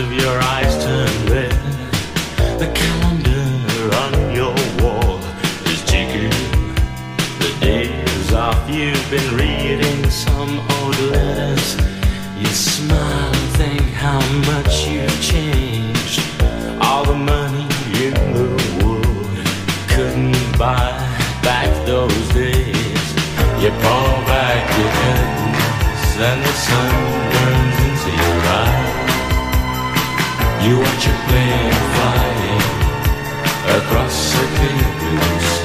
of your eyes turn red. The calendar on your wall is ticking. The days off you've been reading some old letters. You smile and think how much you've changed. All the money in the world couldn't buy back those days. You pull back your curtains and the sun You watch a plane flying across a clear blue sky.